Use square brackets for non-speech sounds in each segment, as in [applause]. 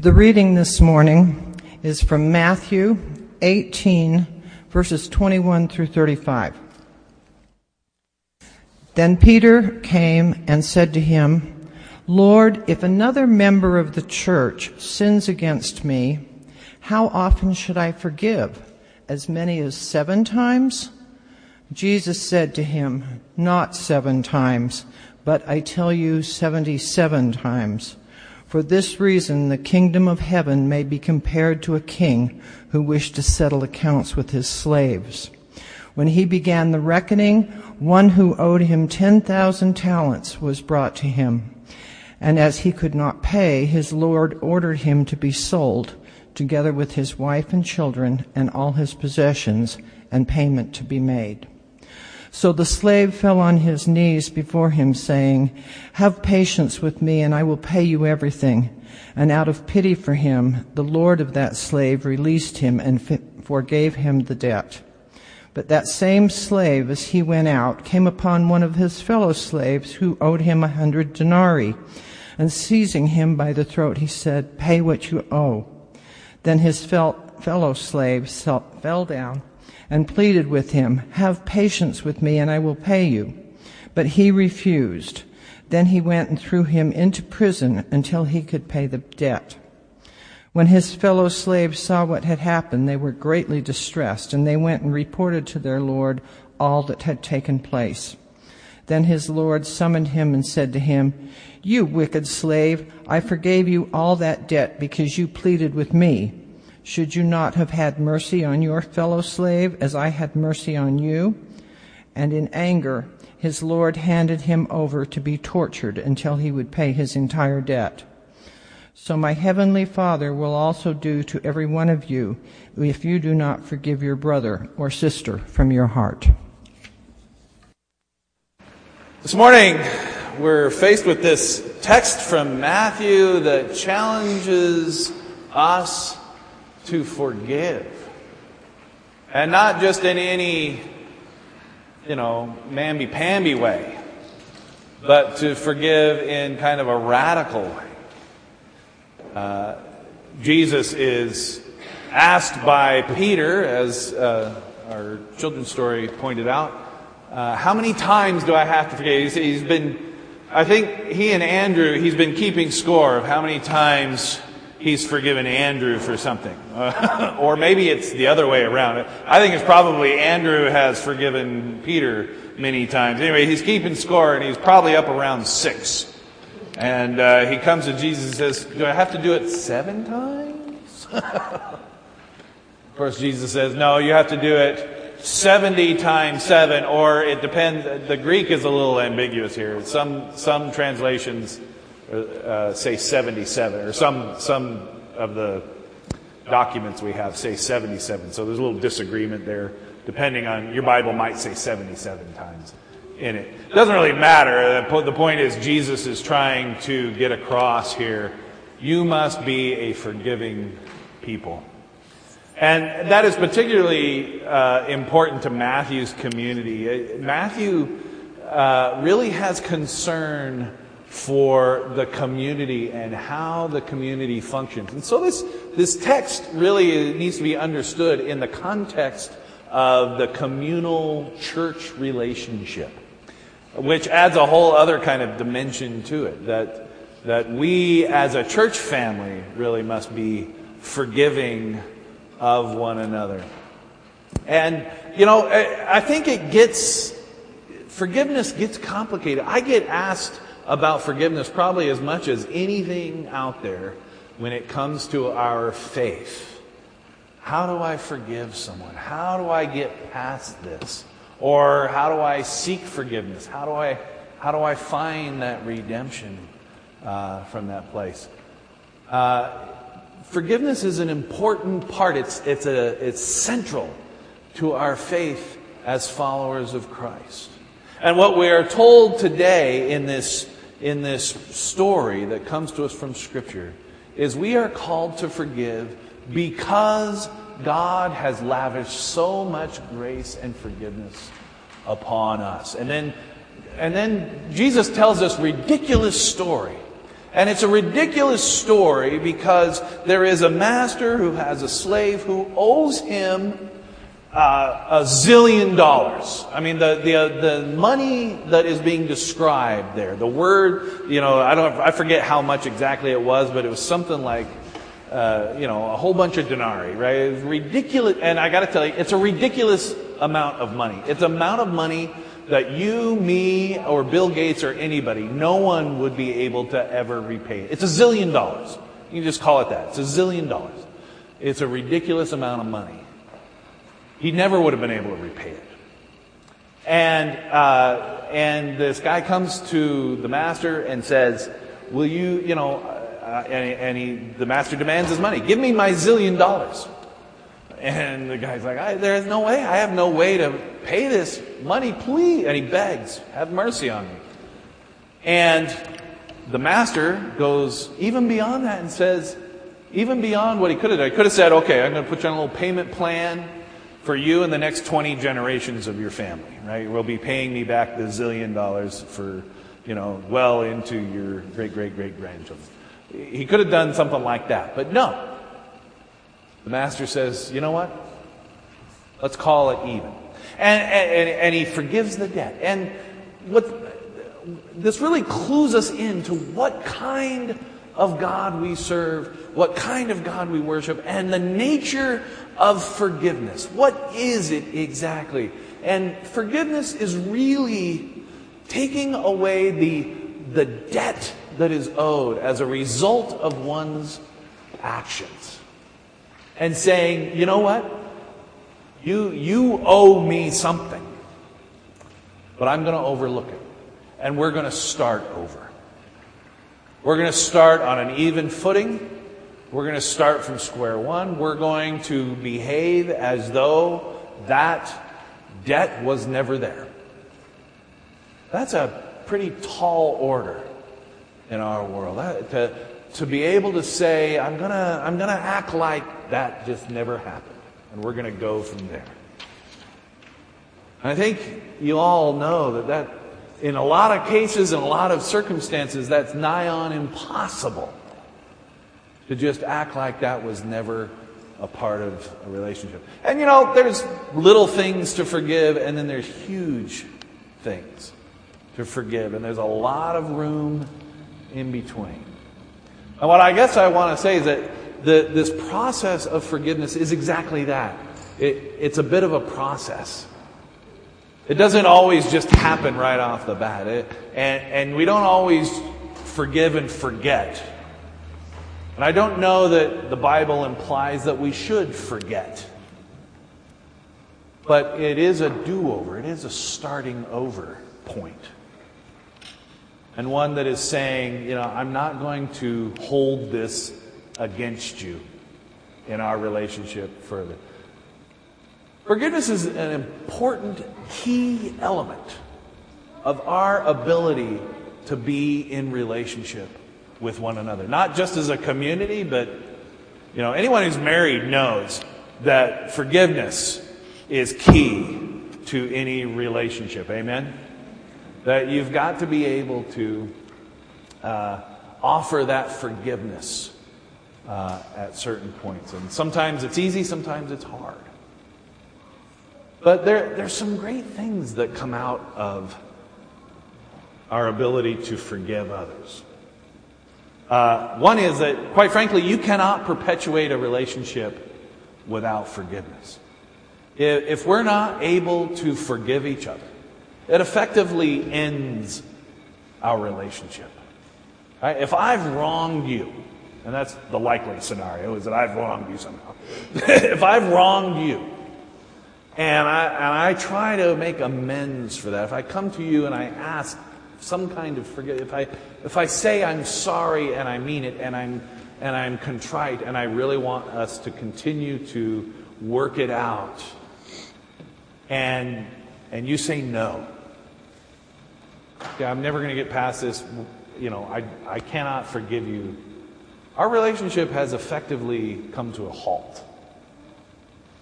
The reading this morning is from Matthew 18, verses 21 through 35. Then Peter came and said to him, Lord, if another member of the church sins against me, how often should I forgive? As many as seven times? Jesus said to him, Not seven times, but I tell you seventy seven times. For this reason, the kingdom of heaven may be compared to a king who wished to settle accounts with his slaves. When he began the reckoning, one who owed him 10,000 talents was brought to him. And as he could not pay, his Lord ordered him to be sold, together with his wife and children and all his possessions, and payment to be made. So the slave fell on his knees before him, saying, Have patience with me, and I will pay you everything. And out of pity for him, the Lord of that slave released him and forgave him the debt. But that same slave, as he went out, came upon one of his fellow slaves who owed him a hundred denarii. And seizing him by the throat, he said, Pay what you owe. Then his fellow slave fell down and pleaded with him, Have patience with me, and I will pay you. But he refused. Then he went and threw him into prison until he could pay the debt. When his fellow slaves saw what had happened, they were greatly distressed, and they went and reported to their Lord all that had taken place. Then his Lord summoned him and said to him, You wicked slave, I forgave you all that debt because you pleaded with me. Should you not have had mercy on your fellow slave as I had mercy on you? And in anger, his Lord handed him over to be tortured until he would pay his entire debt. So my heavenly Father will also do to every one of you if you do not forgive your brother or sister from your heart. This morning, we're faced with this text from Matthew that challenges us to forgive. And not just in any, you know, mamby-pamby way, but to forgive in kind of a radical way. Uh, Jesus is asked by Peter, as uh, our children's story pointed out, uh, how many times do I have to forgive? He's, he's been, I think he and Andrew, he's been keeping score of how many times he's forgiven Andrew for something. Uh, [laughs] or maybe it's the other way around. I think it's probably Andrew has forgiven Peter many times. Anyway, he's keeping score and he's probably up around six. And uh, he comes to Jesus and says, Do I have to do it seven times? [laughs] of course, Jesus says, No, you have to do it 70 times 7, or it depends. The Greek is a little ambiguous here. Some, some translations uh, say 77, or some, some of the documents we have say 77. So there's a little disagreement there, depending on your Bible might say 77 times in it. It doesn't really matter. The point is, Jesus is trying to get across here you must be a forgiving people. And that is particularly uh, important to Matthew's community. Uh, Matthew uh, really has concern for the community and how the community functions. And so this, this text really needs to be understood in the context of the communal church relationship, which adds a whole other kind of dimension to it. That, that we as a church family really must be forgiving of one another. And, you know, I think it gets, forgiveness gets complicated. I get asked about forgiveness probably as much as anything out there when it comes to our faith. How do I forgive someone? How do I get past this? Or how do I seek forgiveness? How do I, how do I find that redemption uh, from that place? Uh, forgiveness is an important part. It's, it's, a, it's central to our faith as followers of Christ. And what we are told today in this in this story that comes to us from Scripture is we are called to forgive because God has lavished so much grace and forgiveness upon us. And then, and then Jesus tells us ridiculous story And it's a ridiculous story because there is a master who has a slave who owes him uh, a zillion dollars. I mean, the, the, uh, the money that is being described there, the word, you know, I don't, I forget how much exactly it was, but it was something like, uh, you know, a whole bunch of denarii, right? Ridiculous. And I got to tell you, it's a ridiculous amount of money. It's amount of money that you, me, or Bill Gates or anybody, no one would be able to ever repay. It's a zillion dollars. You can just call it that. It's a zillion dollars. It's a ridiculous amount of money. He never would have been able to repay it. And, uh, and this guy comes to the master and says, Will you, you know, uh, and, and he, the master demands his money. Give me my zillion dollars. And the guy's like, There's no way. I have no way to pay this money, please. And he begs, Have mercy on me. And the master goes even beyond that and says, even beyond what he could have done, he could have said, Okay, I'm going to put you on a little payment plan for you and the next 20 generations of your family, right? We'll be paying me back the zillion dollars for, you know, well into your great, great, great grandchildren. He could have done something like that, but no. The master says, you know what? Let's call it even. And, and, and he forgives the debt. And what, this really clues us into what kind of God we serve, what kind of God we worship, and the nature of forgiveness. What is it exactly? And forgiveness is really taking away the, the debt that is owed as a result of one's actions. And saying, you know what? You, you owe me something, but I'm going to overlook it. And we're going to start over. We're going to start on an even footing. We're going to start from square one. We're going to behave as though that debt was never there. That's a pretty tall order in our world. That, to, to be able to say, I'm going to I'm going to act like that just never happened. And we're going to go from there. And I think you all know that that, in a lot of cases, in a lot of circumstances, that's nigh on impossible to just act like that was never a part of a relationship. And you know, there's little things to forgive, and then there's huge things to forgive, and there's a lot of room in between. And what I guess I want to say is that the, this process of forgiveness is exactly that. It, it's a bit of a process. It doesn't always just happen right off the bat. It, and, and we don't always forgive and forget. And I don't know that the Bible implies that we should forget. But it is a do over, it is a starting over point and one that is saying, you know, I'm not going to hold this against you in our relationship further. Forgiveness is an important key element of our ability to be in relationship with one another. Not just as a community, but you know, anyone who's married knows that forgiveness is key to any relationship. Amen? that you've got to be able to uh, offer that forgiveness uh, at certain points. And sometimes it's easy, sometimes it's hard. But there, there's some great things that come out of our ability to forgive others. Uh, one is that, quite frankly, you cannot perpetuate a relationship without forgiveness. If, if we're not able to forgive each other, it effectively ends our relationship. Right? If I've wronged you, and that's the likely scenario, is that I've wronged you somehow. [laughs] if I've wronged you, and I, and I try to make amends for that, if I come to you and I ask some kind of forgiveness, if I, if I say I'm sorry and I mean it and I'm, and I'm contrite and I really want us to continue to work it out, and, and you say no, yeah, I'm never going to get past this. You know, I, I cannot forgive you. Our relationship has effectively come to a halt.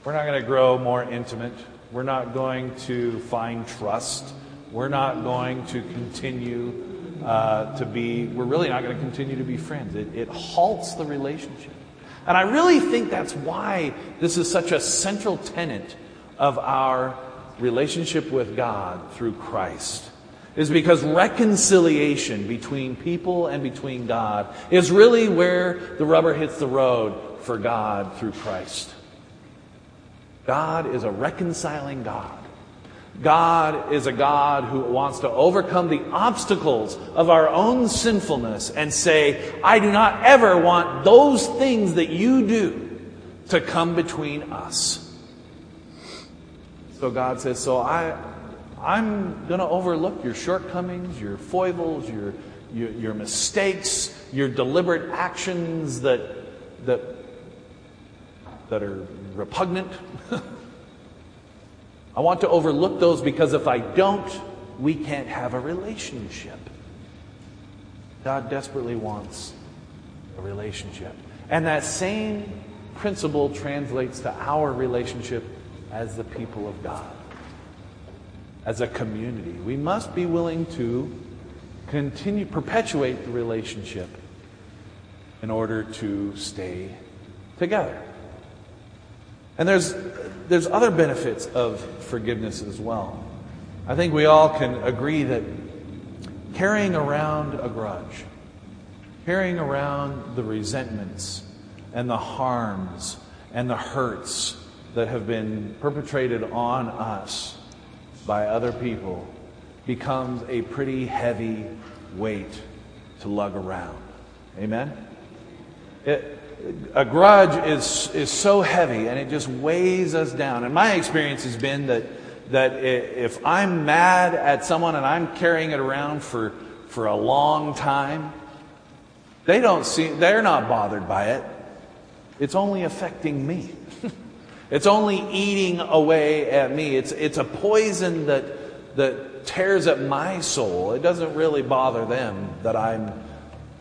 We're not going to grow more intimate. We're not going to find trust. We're not going to continue uh, to be, we're really not going to continue to be friends. It, it halts the relationship. And I really think that's why this is such a central tenet of our relationship with God through Christ. Is because reconciliation between people and between God is really where the rubber hits the road for God through Christ. God is a reconciling God. God is a God who wants to overcome the obstacles of our own sinfulness and say, I do not ever want those things that you do to come between us. So God says, So I, I'm going to overlook your shortcomings, your foibles, your, your, your mistakes, your deliberate actions that, that, that are repugnant. [laughs] I want to overlook those because if I don't, we can't have a relationship. God desperately wants a relationship. And that same principle translates to our relationship as the people of God, as a community. We must be willing to continue, perpetuate the relationship in order to stay together. And there's, there's other benefits of forgiveness as well. I think we all can agree that carrying around a grudge, carrying around the resentments and the harms and the hurts that have been perpetrated on us by other people becomes a pretty heavy weight to lug around. Amen? It, a grudge is, is so heavy and it just weighs us down. And my experience has been that, that if I'm mad at someone and I'm carrying it around for, for a long time, they don't see, they're not bothered by it. It's only affecting me. [laughs] it's only eating away at me. It's, it's a poison that, that tears at my soul. It doesn't really bother them that I'm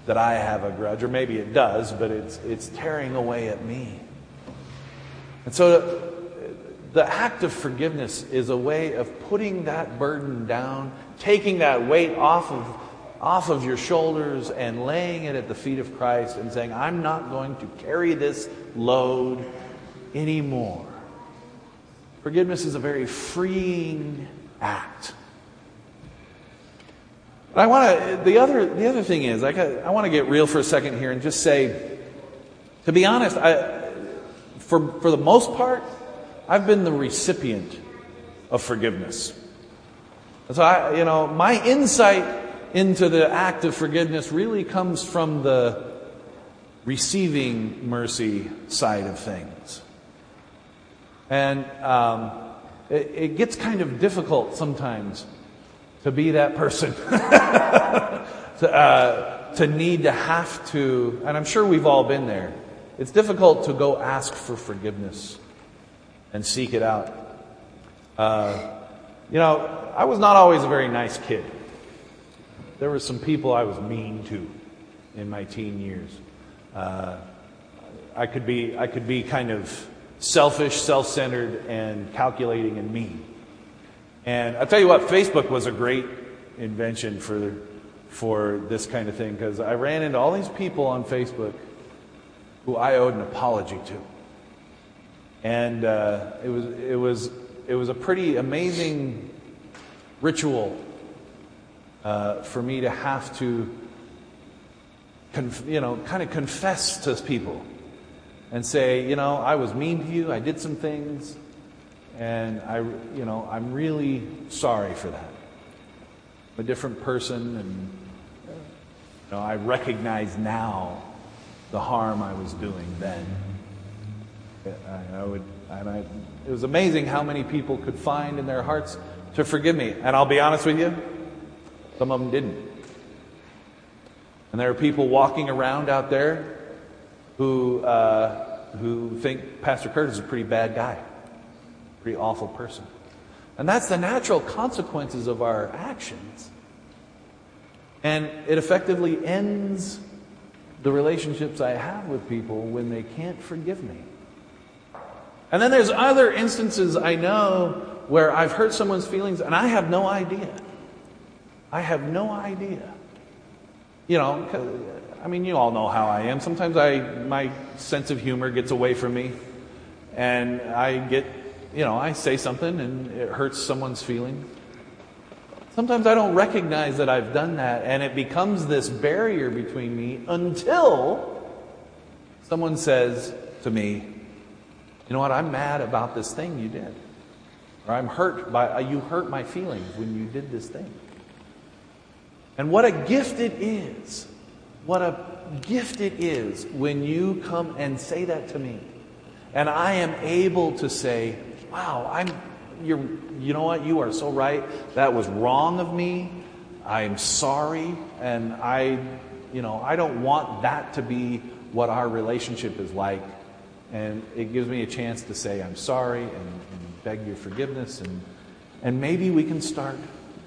that I have a grudge, or maybe it does, but it's, it's tearing away at me. And so uh, the act of forgiveness is a way of putting that burden down, taking that weight off of, off of your shoulders and laying it at the feet of Christ and saying, I'm not going to carry this load anymore. Forgiveness is a very freeing act. But I want to, the other, the other thing is, I, I want to get real for a second here and just say, to be honest, I, for, for the most part, I've been the recipient of forgiveness. So I, you know, my insight into the act of forgiveness really comes from the receiving mercy side of things. And um, it, it gets kind of difficult sometimes to be that person, [laughs] to, uh, to need to have to, and I'm sure we've all been there. It's difficult to go ask for forgiveness and seek it out. Uh, you know, I was not always a very nice kid. There were some people I was mean to in my teen years. Uh, I could be, I could be kind of selfish, self-centered, and calculating and mean. And I'll tell you what, Facebook was a great invention for, for this kind of thing because I ran into all these people on Facebook who I owed an apology to. And uh, it, was, it, was, it was a pretty amazing ritual uh, for me to have to, conf- you know, kind of confess to people and say, you know, I was mean to you, I did some things, and I, you know, I'm really sorry for that. I'm a different person, and you know, I recognize now the harm I was doing then. I, I would, and I, it was amazing how many people could find in their hearts to forgive me. And I'll be honest with you, some of them didn't. And there are people walking around out there who, uh, who think Pastor Curtis is a pretty bad guy pretty awful person. And that's the natural consequences of our actions. And it effectively ends the relationships I have with people when they can't forgive me. And then there's other instances I know where I've hurt someone's feelings and I have no idea. I have no idea. you know, I mean, you all know how I am. Sometimes I, my sense of humor gets away from me, and I get, you know, I say something and it hurts someone's feelings. Sometimes I don't recognize that I've done that, and it becomes this barrier between me until someone says to me, You know what? I'm mad about this thing you did. Or I'm hurt by, uh, you hurt my feelings when you did this thing. And what a gift it is. What a gift it is when you come and say that to me. And I am able to say, Wow, I'm you're, you know what? You are so right. That was wrong of me. I'm sorry. And I, you know, I don't want that to be what our relationship is like. And it gives me a chance to say, I'm sorry and, and beg your forgiveness. And, and maybe we can start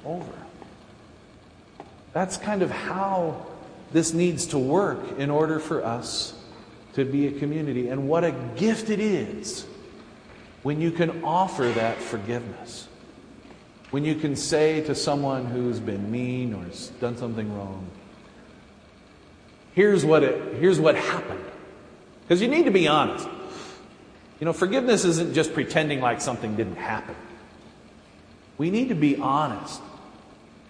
over. That's kind of how this needs to work in order for us to be a community. And what a gift it is when you can offer that forgiveness, when you can say to someone who's been mean or has done something wrong, here's what, it, here's what happened. Because you need to be honest. You know, forgiveness isn't just pretending like something didn't happen. We need to be honest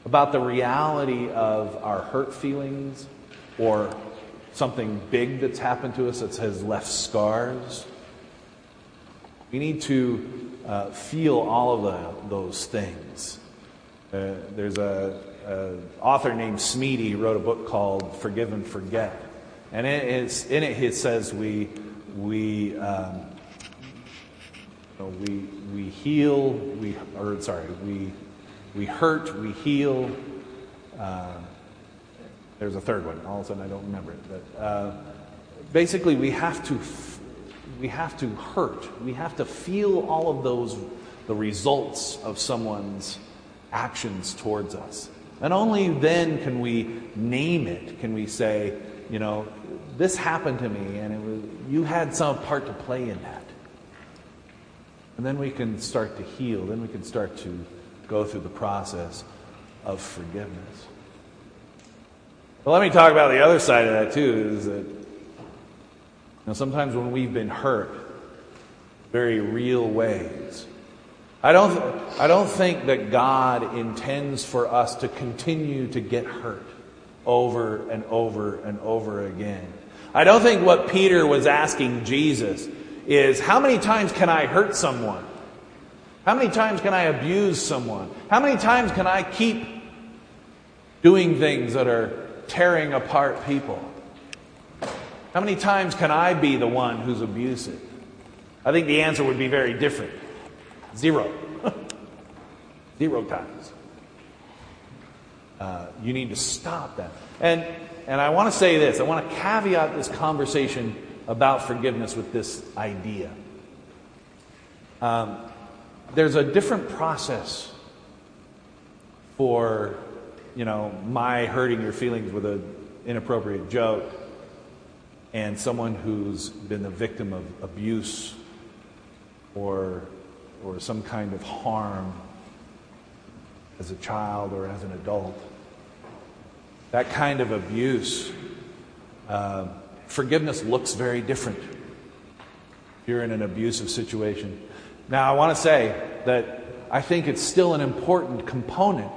about the reality of our hurt feelings or something big that's happened to us that has left scars. We need to uh, feel all of the, those things. Uh, there's a, a, author named Smedes wrote a book called Forgive and Forget, and it is, in it he says we we um, we we heal we or sorry we we hurt we heal. Uh, there's a third one. All of a sudden, I don't remember it. But uh, basically, we have to we have to hurt. We have to feel all of those, the results of someone's actions towards us. And only then can we name it, can we say, you know, this happened to me and it was, you had some part to play in that. And then we can start to heal. Then we can start to go through the process of forgiveness. But let me talk about the other side of that too, is that now, sometimes when we've been hurt, very real ways, I don't, I don't think that God intends for us to continue to get hurt over and over and over again. I don't think what Peter was asking Jesus is how many times can I hurt someone? How many times can I abuse someone? How many times can I keep doing things that are tearing apart people? How many times can I be the one who's abusive? I think the answer would be very different. Zero. [laughs] Zero times. Uh, you need to stop that. And, and I want to say this I want to caveat this conversation about forgiveness with this idea. Um, there's a different process for, you know, my hurting your feelings with an inappropriate joke and someone who's been the victim of abuse or, or some kind of harm as a child or as an adult. That kind of abuse, uh, forgiveness looks very different if you're in an abusive situation. Now, I want to say that I think it's still an important component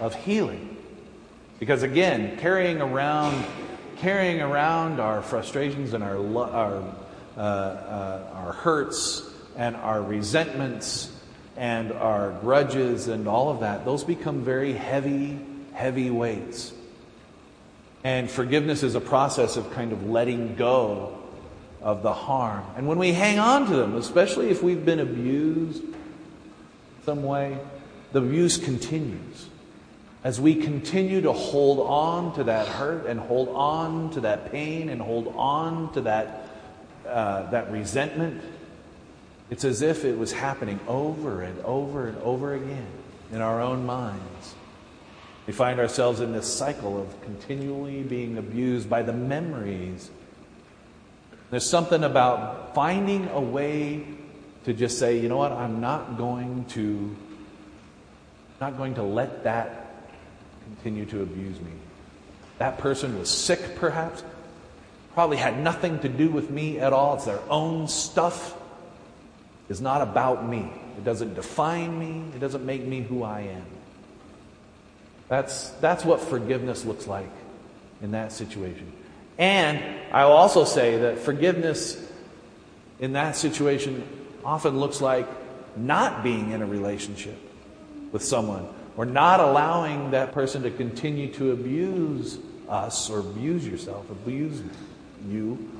of healing. Because again, carrying around carrying around our frustrations and our, our, uh, uh, our hurts and our resentments and our grudges and all of that, those become very heavy, heavy weights. And forgiveness is a process of kind of letting go of the harm. And when we hang on to them, especially if we've been abused some way, the abuse continues as we continue to hold on to that hurt and hold on to that pain and hold on to that, uh, that resentment, it's as if it was happening over and over and over again in our own minds. We find ourselves in this cycle of continually being abused by the memories. There's something about finding a way to just say, you know what, I'm not going to not going to let that continue to abuse me. That person was sick, perhaps. Probably had nothing to do with me at all. It's their own stuff. It's not about me. It doesn't define me. It doesn't make me who I am. That's, that's what forgiveness looks like in that situation. And I will also say that forgiveness in that situation often looks like not being in a relationship with someone or not allowing that person to continue to abuse us or abuse yourself, abuse you,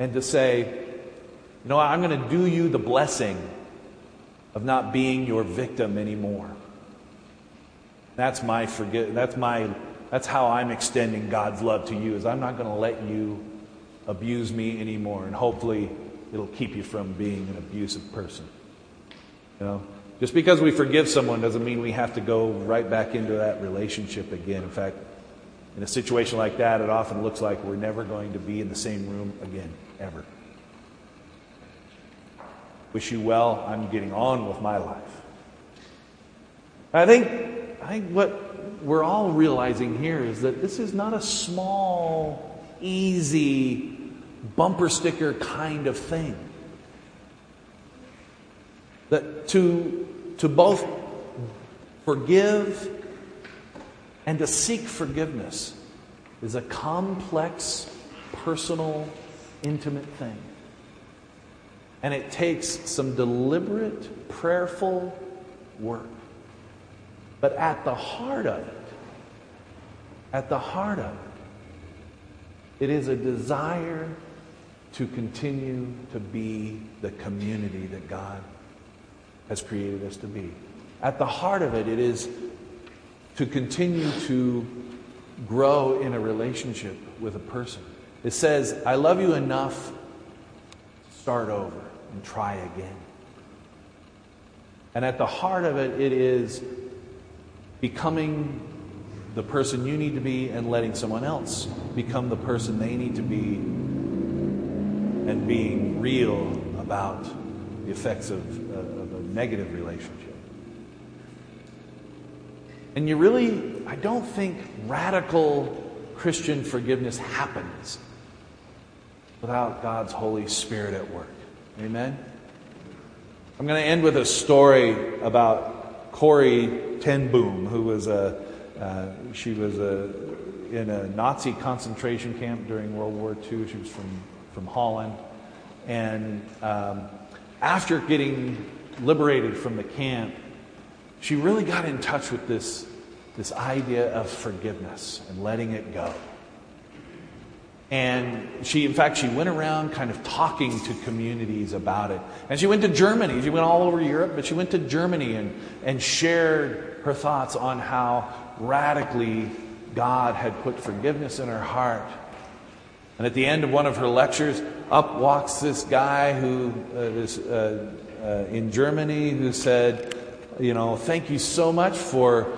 and to say, you know, I'm going to do you the blessing of not being your victim anymore. That's my forget. That's my. That's how I'm extending God's love to you. Is I'm not going to let you abuse me anymore, and hopefully it'll keep you from being an abusive person. You know, just because we forgive someone doesn't mean we have to go right back into that relationship again. In fact, in a situation like that, it often looks like we're never going to be in the same room again, ever. Wish you well. I'm getting on with my life. I think, I think what we're all realizing here is that this is not a small, easy, bumper sticker kind of thing. That to, to both forgive and to seek forgiveness is a complex, personal, intimate thing. And it takes some deliberate, prayerful work. But at the heart of it, at the heart of it, it is a desire to continue to be the community that God has created us to be. At the heart of it, it is to continue to grow in a relationship with a person. It says, I love you enough start over and try again. And at the heart of it, it is becoming the person you need to be and letting someone else become the person they need to be and being real about the effects of, a negative relationship. And you really, I don't think radical Christian forgiveness happens without God's Holy Spirit at work. Amen? I'm going to end with a story about Corrie ten Boom, who was a, uh, she was a, in a Nazi concentration camp during World War II. She was from, from Holland. And um, after getting liberated from the camp, she really got in touch with this, this idea of forgiveness and letting it go. And she, in fact, she went around kind of talking to communities about it. And she went to Germany. She went all over Europe, but she went to Germany and, and shared her thoughts on how radically God had put forgiveness in her heart. And at the end of one of her lectures, up walks this guy who uh, is uh, uh, in Germany who said, you know, thank you so much for,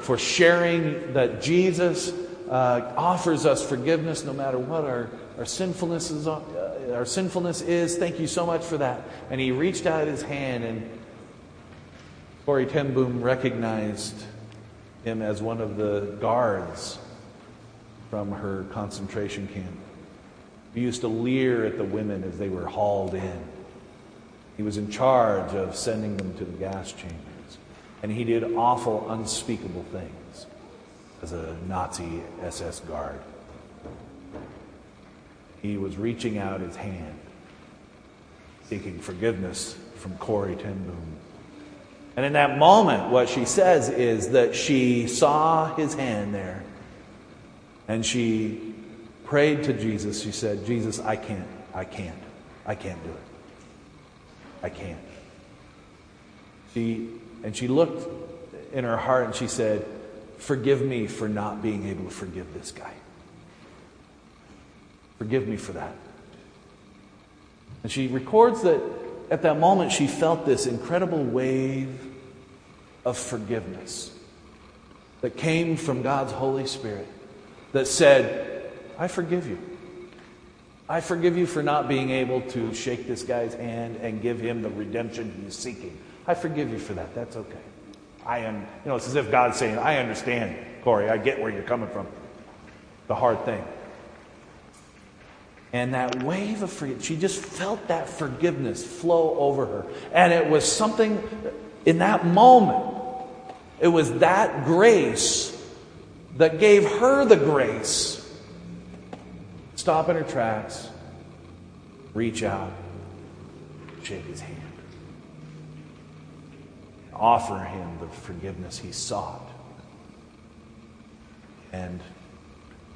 for sharing that Jesus uh, offers us forgiveness no matter what our, our, sinfulness is, uh, our sinfulness is. Thank you so much for that. And he reached out his hand, and Corrie ten Boom recognized him as one of the guards from her concentration camp. He used to leer at the women as they were hauled in. He was in charge of sending them to the gas chambers. And he did awful, unspeakable things as a Nazi SS guard. He was reaching out his hand, seeking forgiveness from Corrie ten Boom. And in that moment, what she says is that she saw his hand there and she prayed to Jesus. She said, Jesus, I can't, I can't, I can't do it. I can't. She, and she looked in her heart and she said, Forgive me for not being able to forgive this guy. Forgive me for that. And she records that at that moment she felt this incredible wave of forgiveness that came from God's Holy Spirit that said, I forgive you. I forgive you for not being able to shake this guy's hand and give him the redemption he's seeking. I forgive you for that. That's okay. I am, you know, it's as if God's saying, I understand, Corrie. I get where you're coming from. the hard thing. And that wave of forgiveness, she just felt that forgiveness flow over her. And it was something in that moment, it was that grace that gave her the grace. Stop in her tracks, reach out, shake his hand, offer him the forgiveness he sought. And,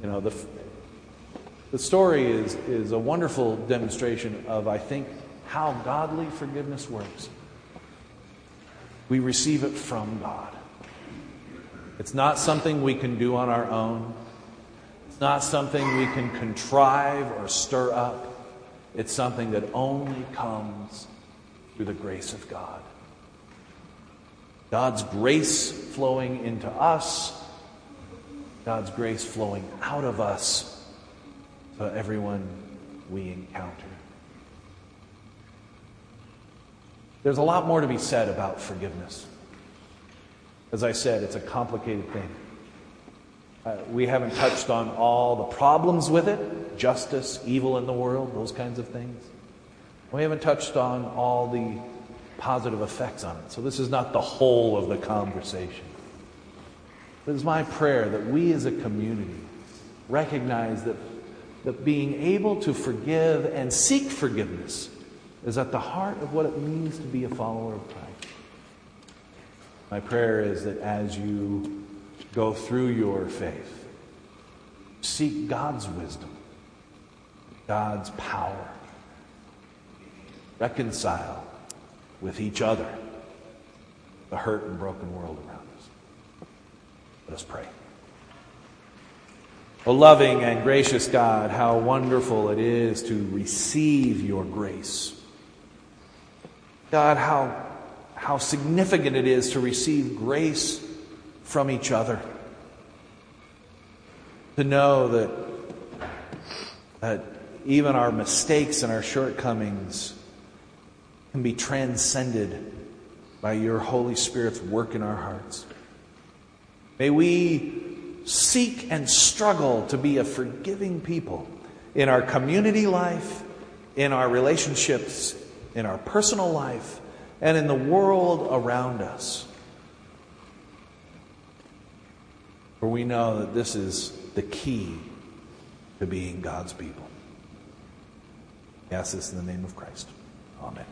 you know, the, the story is, is a wonderful demonstration of, I think, how godly forgiveness works. We receive it from God. It's not something we can do on our own. It's not something we can contrive or stir up. It's something that only comes through the grace of God. God's grace flowing into us, God's grace flowing out of us to everyone we encounter. There's a lot more to be said about forgiveness. As I said, it's a complicated thing. Uh, we haven't touched on all the problems with it justice, evil in the world, those kinds of things. We haven't touched on all the positive effects on it. So, this is not the whole of the conversation. But it's my prayer that we as a community recognize that, that being able to forgive and seek forgiveness is at the heart of what it means to be a follower of Christ. My prayer is that as you go through your faith, seek God's wisdom, God's power, reconcile with each other the hurt and broken world around us. Let us pray. O loving and gracious God, how wonderful it is to receive your grace. God, how how significant it is to receive grace from each other. To know that, that even our mistakes and our shortcomings can be transcended by your Holy Spirit's work in our hearts. May we seek and struggle to be a forgiving people in our community life, in our relationships, in our personal life and in the world around us. For we know that this is the key to being God's people. Ask this in the name of Christ. Amen.